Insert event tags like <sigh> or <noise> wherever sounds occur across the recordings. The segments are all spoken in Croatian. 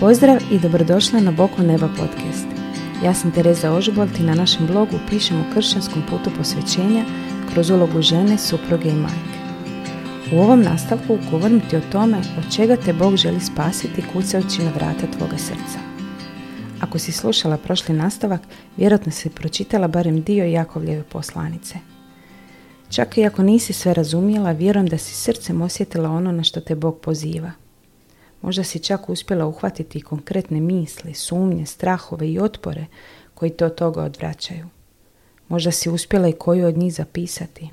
Pozdrav i dobrodošla na Boko Neba podcast. Ja sam Tereza Ožbolt i na našem blogu pišem o kršćanskom putu posvećenja kroz ulogu žene, supruge i majke. U ovom nastavku govorim ti o tome od čega te Bog želi spasiti kucajući na vrata tvoga srca. Ako si slušala prošli nastavak, vjerojatno si pročitala barem dio Jakovljeve poslanice. Čak i ako nisi sve razumjela, vjerujem da si srcem osjetila ono na što te Bog poziva – Možda si čak uspjela uhvatiti konkretne misli, sumnje, strahove i otpore koji te od toga odvraćaju. Možda si uspjela i koju od njih zapisati.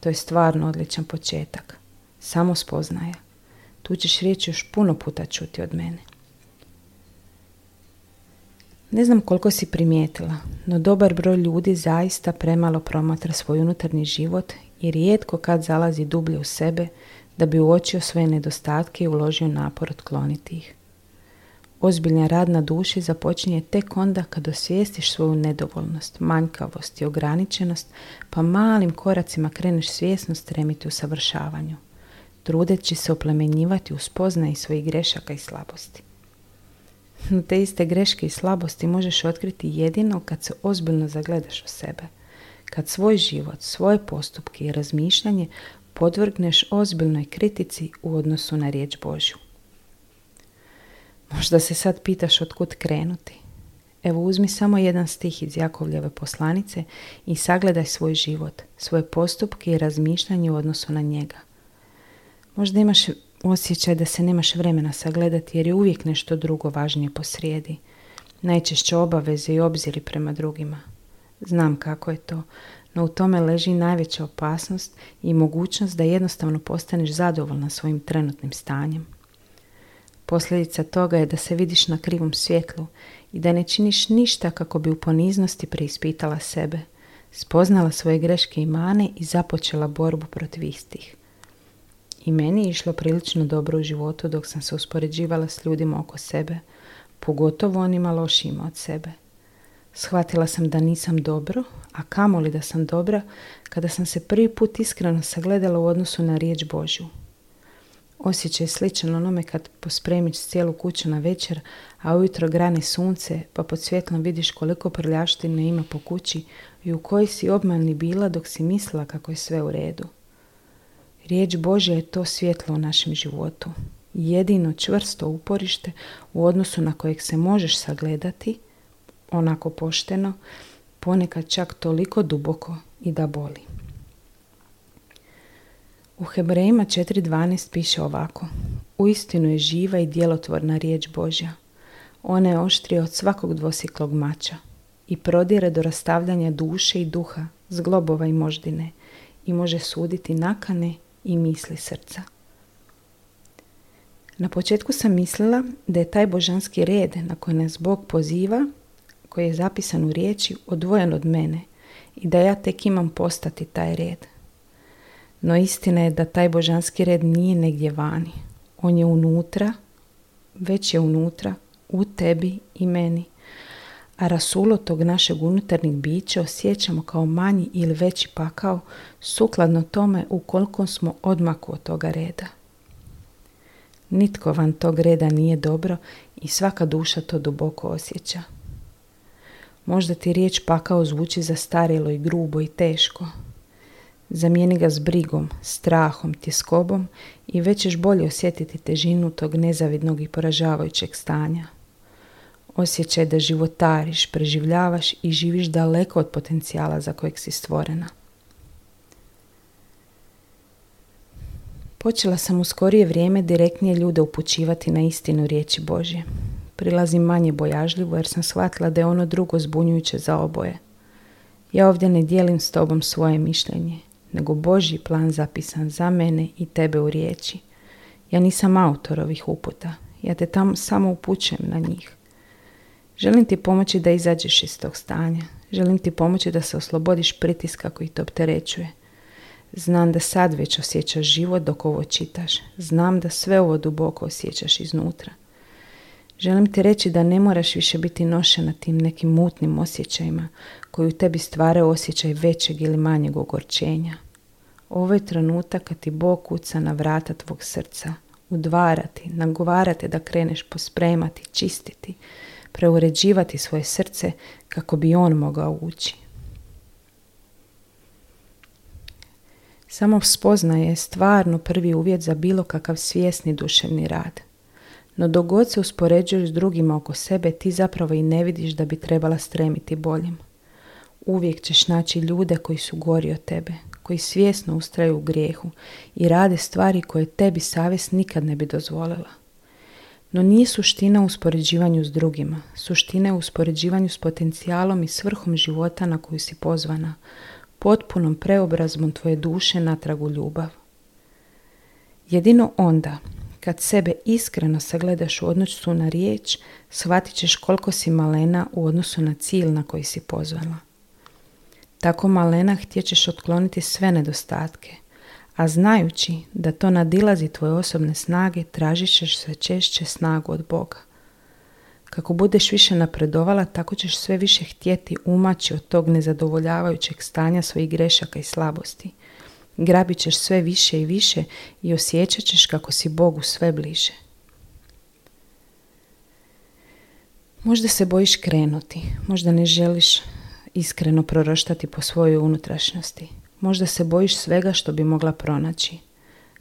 To je stvarno odličan početak. Samo spoznaja. Tu ćeš riječ još puno puta čuti od mene. Ne znam koliko si primijetila, no dobar broj ljudi zaista premalo promatra svoj unutarnji život i rijetko kad zalazi dublje u sebe da bi uočio svoje nedostatke i uložio napor otkloniti ih. Ozbiljan rad na duši započinje tek onda kad osvijestiš svoju nedovoljnost, manjkavost i ograničenost, pa malim koracima kreneš svjesno stremiti u savršavanju, trudeći se oplemenjivati u spoznaji svojih grešaka i slabosti. <laughs> Te iste greške i slabosti možeš otkriti jedino kad se ozbiljno zagledaš u sebe, kad svoj život, svoje postupke i razmišljanje podvrgneš ozbiljnoj kritici u odnosu na riječ Božju. Možda se sad pitaš otkud krenuti. Evo uzmi samo jedan stih iz Jakovljeve poslanice i sagledaj svoj život, svoje postupke i razmišljanje u odnosu na njega. Možda imaš osjećaj da se nemaš vremena sagledati jer je uvijek nešto drugo važnije posrijedi. Najčešće obaveze i obziri prema drugima. Znam kako je to no u tome leži najveća opasnost i mogućnost da jednostavno postaneš zadovoljna svojim trenutnim stanjem. Posljedica toga je da se vidiš na krivom svjetlu i da ne činiš ništa kako bi u poniznosti preispitala sebe, spoznala svoje greške i mane i započela borbu protiv istih. I meni je išlo prilično dobro u životu dok sam se uspoređivala s ljudima oko sebe, pogotovo onima lošijima od sebe. Shvatila sam da nisam dobro, a kamoli da sam dobra, kada sam se prvi put iskreno sagledala u odnosu na riječ Božju. Osjećaj sličan onome kad pospremiš cijelu kuću na večer, a ujutro grane sunce, pa pod svjetlom vidiš koliko prljaštine ima po kući i u kojoj si obmani bila dok si mislila kako je sve u redu. Riječ Božja je to svjetlo u našem životu. Jedino čvrsto uporište u odnosu na kojeg se možeš sagledati, onako pošteno, ponekad čak toliko duboko i da boli. U Hebrejima 4.12 piše ovako. Uistinu je živa i djelotvorna riječ Božja. Ona je oštrija od svakog dvosiklog mača i prodire do rastavljanja duše i duha, zglobova i moždine i može suditi nakane i misli srca. Na početku sam mislila da je taj božanski red na koji nas Bog poziva koji je zapisan u riječi odvojen od mene i da ja tek imam postati taj red. No istina je da taj božanski red nije negdje vani. On je unutra, već je unutra, u tebi i meni. A rasulo tog našeg unutarnjeg bića osjećamo kao manji ili veći pakao sukladno tome ukoliko smo odmaku od toga reda. Nitko van tog reda nije dobro i svaka duša to duboko osjeća. Možda ti riječ pakao zvuči zastarjelo i grubo i teško. Zamijeni ga s brigom, strahom, tjeskobom i već ćeš bolje osjetiti težinu tog nezavidnog i poražavajućeg stanja. Osjećaj da životariš, preživljavaš i živiš daleko od potencijala za kojeg si stvorena. Počela sam u skorije vrijeme direktnije ljude upućivati na istinu riječi Božje prilazim manje bojažljivo jer sam shvatila da je ono drugo zbunjujuće za oboje. Ja ovdje ne dijelim s tobom svoje mišljenje, nego Božji plan zapisan za mene i tebe u riječi. Ja nisam autor ovih uputa, ja te tamo samo upućujem na njih. Želim ti pomoći da izađeš iz tog stanja. Želim ti pomoći da se oslobodiš pritiska koji te opterećuje. Znam da sad već osjećaš život dok ovo čitaš. Znam da sve ovo duboko osjećaš iznutra. Želim ti reći da ne moraš više biti nošena tim nekim mutnim osjećajima koji u tebi stvaraju osjećaj većeg ili manjeg ogorčenja. Ovo je trenutak kad ti Bog kuca na vrata tvog srca. udvarati, nagovarati da kreneš pospremati, čistiti, preuređivati svoje srce kako bi on mogao ući. Samo spoznaje je stvarno prvi uvjet za bilo kakav svjesni duševni rad. No dok god se uspoređuješ s drugima oko sebe, ti zapravo i ne vidiš da bi trebala stremiti boljim. Uvijek ćeš naći ljude koji su gori od tebe, koji svjesno ustraju u grijehu i rade stvari koje tebi savjest nikad ne bi dozvolila. No nije suština u uspoređivanju s drugima, suština je u uspoređivanju s potencijalom i svrhom života na koju si pozvana, potpunom preobrazbom tvoje duše natrag u ljubav. Jedino onda, kad sebe iskreno sagledaš u odnosu na riječ, shvatit ćeš koliko si malena u odnosu na cilj na koji si pozvala. Tako malena htjećeš otkloniti sve nedostatke, a znajući da to nadilazi tvoje osobne snage, tražit ćeš sve češće snagu od Boga. Kako budeš više napredovala, tako ćeš sve više htjeti umaći od tog nezadovoljavajućeg stanja svojih grešaka i slabosti. Grabit ćeš sve više i više i osjećat ćeš kako si Bogu sve bliže. Možda se bojiš krenuti, možda ne želiš iskreno proroštati po svojoj unutrašnjosti. Možda se bojiš svega što bi mogla pronaći.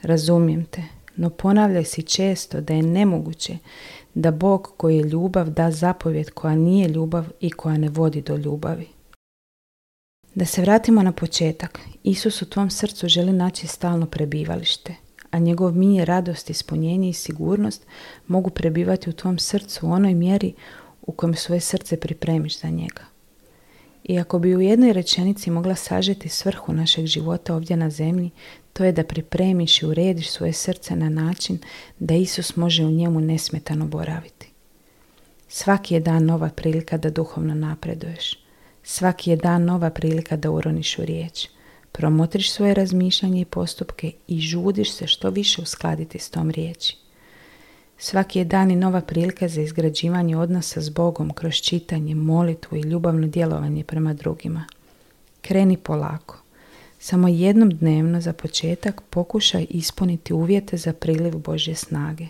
Razumijem te, no ponavljaj si često da je nemoguće da Bog koji je ljubav da zapovjed koja nije ljubav i koja ne vodi do ljubavi. Da se vratimo na početak. Isus u tvom srcu želi naći stalno prebivalište, a njegov mir, radost, ispunjenje i sigurnost mogu prebivati u tvom srcu u onoj mjeri u kojem svoje srce pripremiš za njega. I ako bi u jednoj rečenici mogla sažeti svrhu našeg života ovdje na zemlji, to je da pripremiš i urediš svoje srce na način da Isus može u njemu nesmetano boraviti. Svaki je dan nova prilika da duhovno napreduješ. Svaki je dan nova prilika da uroniš u riječ. Promotriš svoje razmišljanje i postupke i žudiš se što više uskladiti s tom riječi. Svaki je dan i nova prilika za izgrađivanje odnosa s Bogom kroz čitanje, molitvu i ljubavno djelovanje prema drugima. Kreni polako. Samo jednom dnevno za početak pokušaj ispuniti uvjete za priliv Božje snage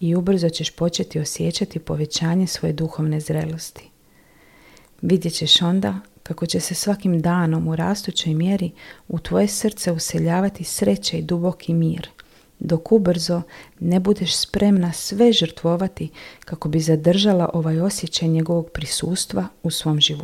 i ubrzo ćeš početi osjećati povećanje svoje duhovne zrelosti. Vidjet ćeš onda kako će se svakim danom u rastućoj mjeri u tvoje srce useljavati sreća i duboki mir – dok ubrzo ne budeš spremna sve žrtvovati kako bi zadržala ovaj osjećaj njegovog prisustva u svom životu.